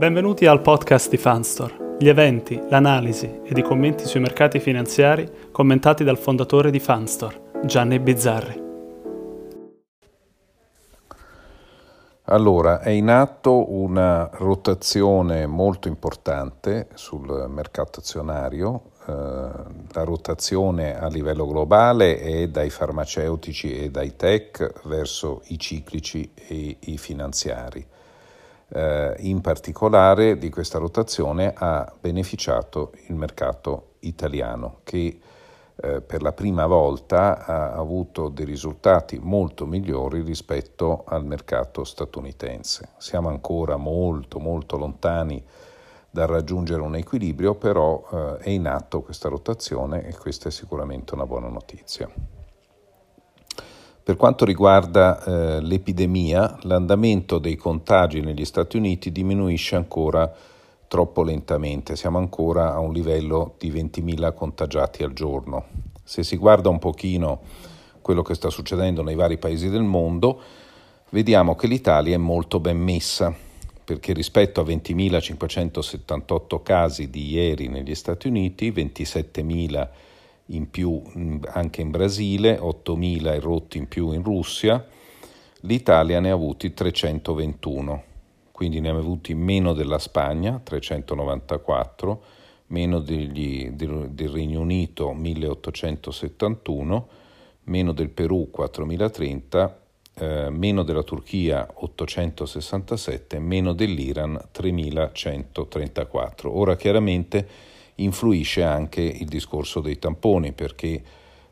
Benvenuti al podcast di Fanstore, gli eventi, l'analisi ed i commenti sui mercati finanziari commentati dal fondatore di Fanstore, Gianni Bizzarri. Allora, è in atto una rotazione molto importante sul mercato azionario. Eh, la rotazione a livello globale è dai farmaceutici e dai tech verso i ciclici e i finanziari. Eh, in particolare di questa rotazione ha beneficiato il mercato italiano che eh, per la prima volta ha avuto dei risultati molto migliori rispetto al mercato statunitense. Siamo ancora molto molto lontani dal raggiungere un equilibrio, però eh, è in atto questa rotazione e questa è sicuramente una buona notizia. Per quanto riguarda eh, l'epidemia, l'andamento dei contagi negli Stati Uniti diminuisce ancora troppo lentamente, siamo ancora a un livello di 20.000 contagiati al giorno. Se si guarda un pochino quello che sta succedendo nei vari paesi del mondo, vediamo che l'Italia è molto ben messa, perché rispetto a 20.578 casi di ieri negli Stati Uniti, 27.000 in più anche in Brasile, 8.000 erotti in più in Russia, l'Italia ne ha avuti 321, quindi ne ha avuti meno della Spagna, 394, meno degli, del, del Regno Unito, 1871, meno del Perù, 4030, eh, meno della Turchia 867, meno dell'Iran 3134. Ora chiaramente influisce anche il discorso dei tamponi perché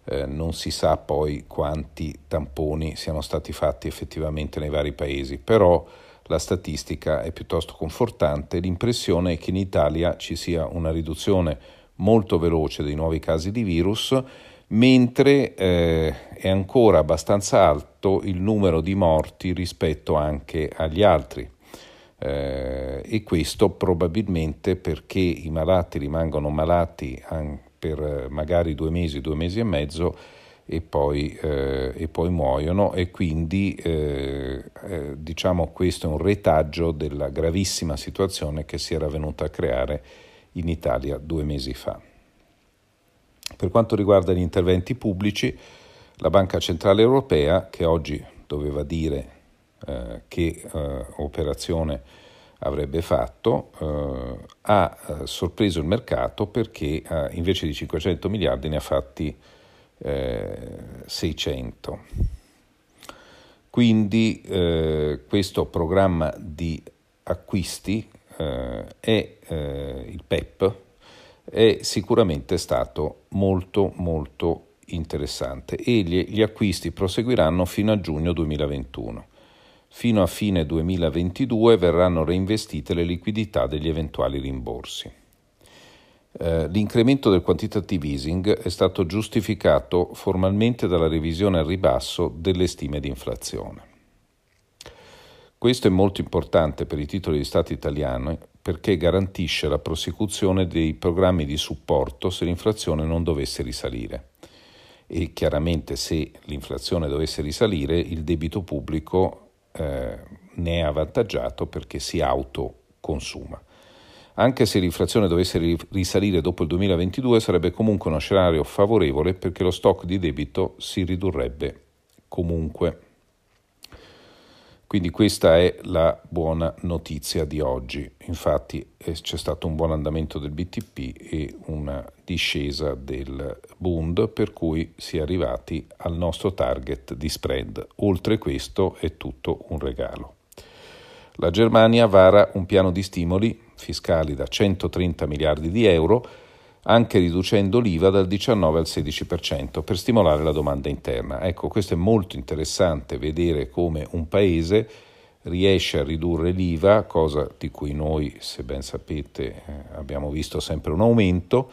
eh, non si sa poi quanti tamponi siano stati fatti effettivamente nei vari paesi, però la statistica è piuttosto confortante, l'impressione è che in Italia ci sia una riduzione molto veloce dei nuovi casi di virus, mentre eh, è ancora abbastanza alto il numero di morti rispetto anche agli altri eh, e questo probabilmente perché i malati rimangono malati per magari due mesi, due mesi e mezzo e poi, eh, e poi muoiono e quindi eh, eh, diciamo questo è un retaggio della gravissima situazione che si era venuta a creare in Italia due mesi fa. Per quanto riguarda gli interventi pubblici, la Banca Centrale Europea, che oggi doveva dire eh, che eh, operazione avrebbe fatto, eh, ha eh, sorpreso il mercato perché invece di 500 miliardi ne ha fatti 600. Quindi questo programma di acquisti è il PEP è sicuramente stato molto molto interessante e gli, gli acquisti proseguiranno fino a giugno 2021. Fino a fine 2022 verranno reinvestite le liquidità degli eventuali rimborsi. Eh, l'incremento del quantitative easing è stato giustificato formalmente dalla revisione al ribasso delle stime di inflazione. Questo è molto importante per i titoli di Stato italiani perché garantisce la prosecuzione dei programmi di supporto se l'inflazione non dovesse risalire e chiaramente se l'inflazione dovesse risalire il debito pubblico eh, ne è avvantaggiato perché si autoconsuma. Anche se l'inflazione dovesse risalire dopo il 2022 sarebbe comunque uno scenario favorevole perché lo stock di debito si ridurrebbe comunque. Quindi questa è la buona notizia di oggi. Infatti eh, c'è stato un buon andamento del BTP e una discesa del Bund per cui si è arrivati al nostro target di spread. Oltre questo è tutto un regalo. La Germania vara un piano di stimoli fiscali da 130 miliardi di euro anche riducendo l'IVA dal 19 al 16% per stimolare la domanda interna. Ecco, questo è molto interessante vedere come un paese riesce a ridurre l'IVA, cosa di cui noi, se ben sapete, eh, abbiamo visto sempre un aumento,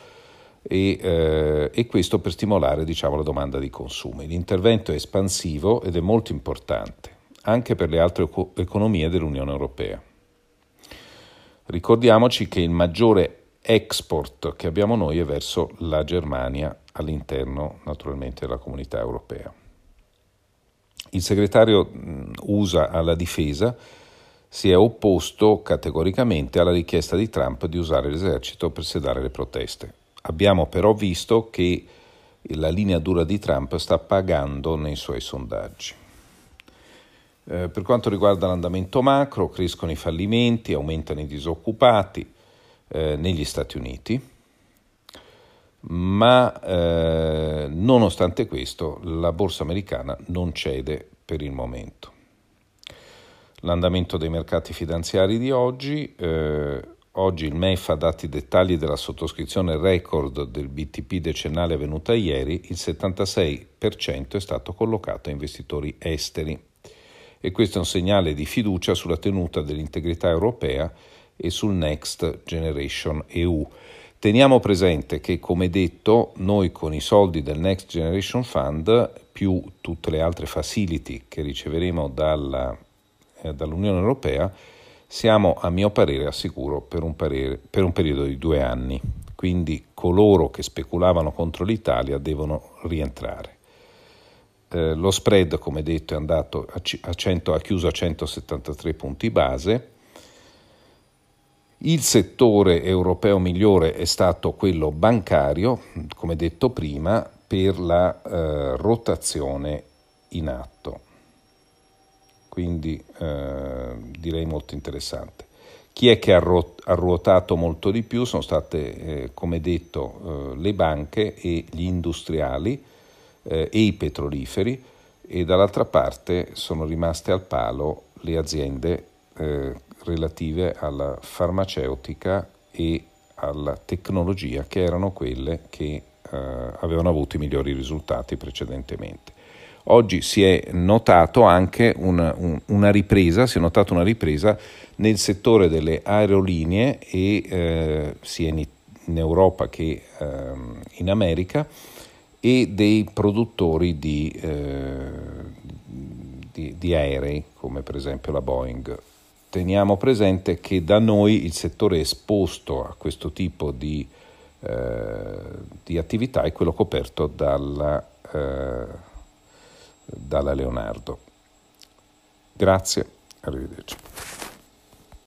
e, eh, e questo per stimolare diciamo, la domanda di consumi. L'intervento è espansivo ed è molto importante, anche per le altre economie dell'Unione Europea. Ricordiamoci che il maggiore export che abbiamo noi è verso la Germania all'interno naturalmente della comunità europea. Il segretario USA alla difesa si è opposto categoricamente alla richiesta di Trump di usare l'esercito per sedare le proteste. Abbiamo però visto che la linea dura di Trump sta pagando nei suoi sondaggi. Eh, per quanto riguarda l'andamento macro, crescono i fallimenti, aumentano i disoccupati eh, negli Stati Uniti, ma eh, nonostante questo la borsa americana non cede per il momento. L'andamento dei mercati finanziari di oggi, eh, oggi il MEF ha dato i dettagli della sottoscrizione record del BTP decennale avvenuta ieri, il 76% è stato collocato a investitori esteri. E questo è un segnale di fiducia sulla tenuta dell'integrità europea e sul Next Generation EU. Teniamo presente che, come detto, noi con i soldi del Next Generation Fund, più tutte le altre facility che riceveremo dalla, eh, dall'Unione Europea, siamo a mio parere al sicuro per un, parere, per un periodo di due anni. Quindi coloro che speculavano contro l'Italia devono rientrare. Eh, lo spread, come detto, è andato a, a 100, ha chiuso a 173 punti base il settore europeo migliore è stato quello bancario, come detto prima, per la eh, rotazione in atto. Quindi eh, direi molto interessante. Chi è che ha, ruotato molto di più? Sono state, eh, come detto, eh, le banche e gli industriali eh, e i petroliferi e dall'altra parte sono rimaste al palo le aziende eh, relative alla farmaceutica e alla tecnologia che erano quelle che eh, avevano avuto i migliori risultati precedentemente. Oggi si è notato anche una, un, una ripresa, si è notata una ripresa nel settore delle aerolinee e eh, sia in, in, Europa che eh, in America e dei produttori di, eh, di, di aerei come per esempio la Boeing teniamo presente che da noi il settore esposto a questo tipo di, eh, di attività è quello coperto dalla, eh, dalla Leonardo. Grazie, arrivederci.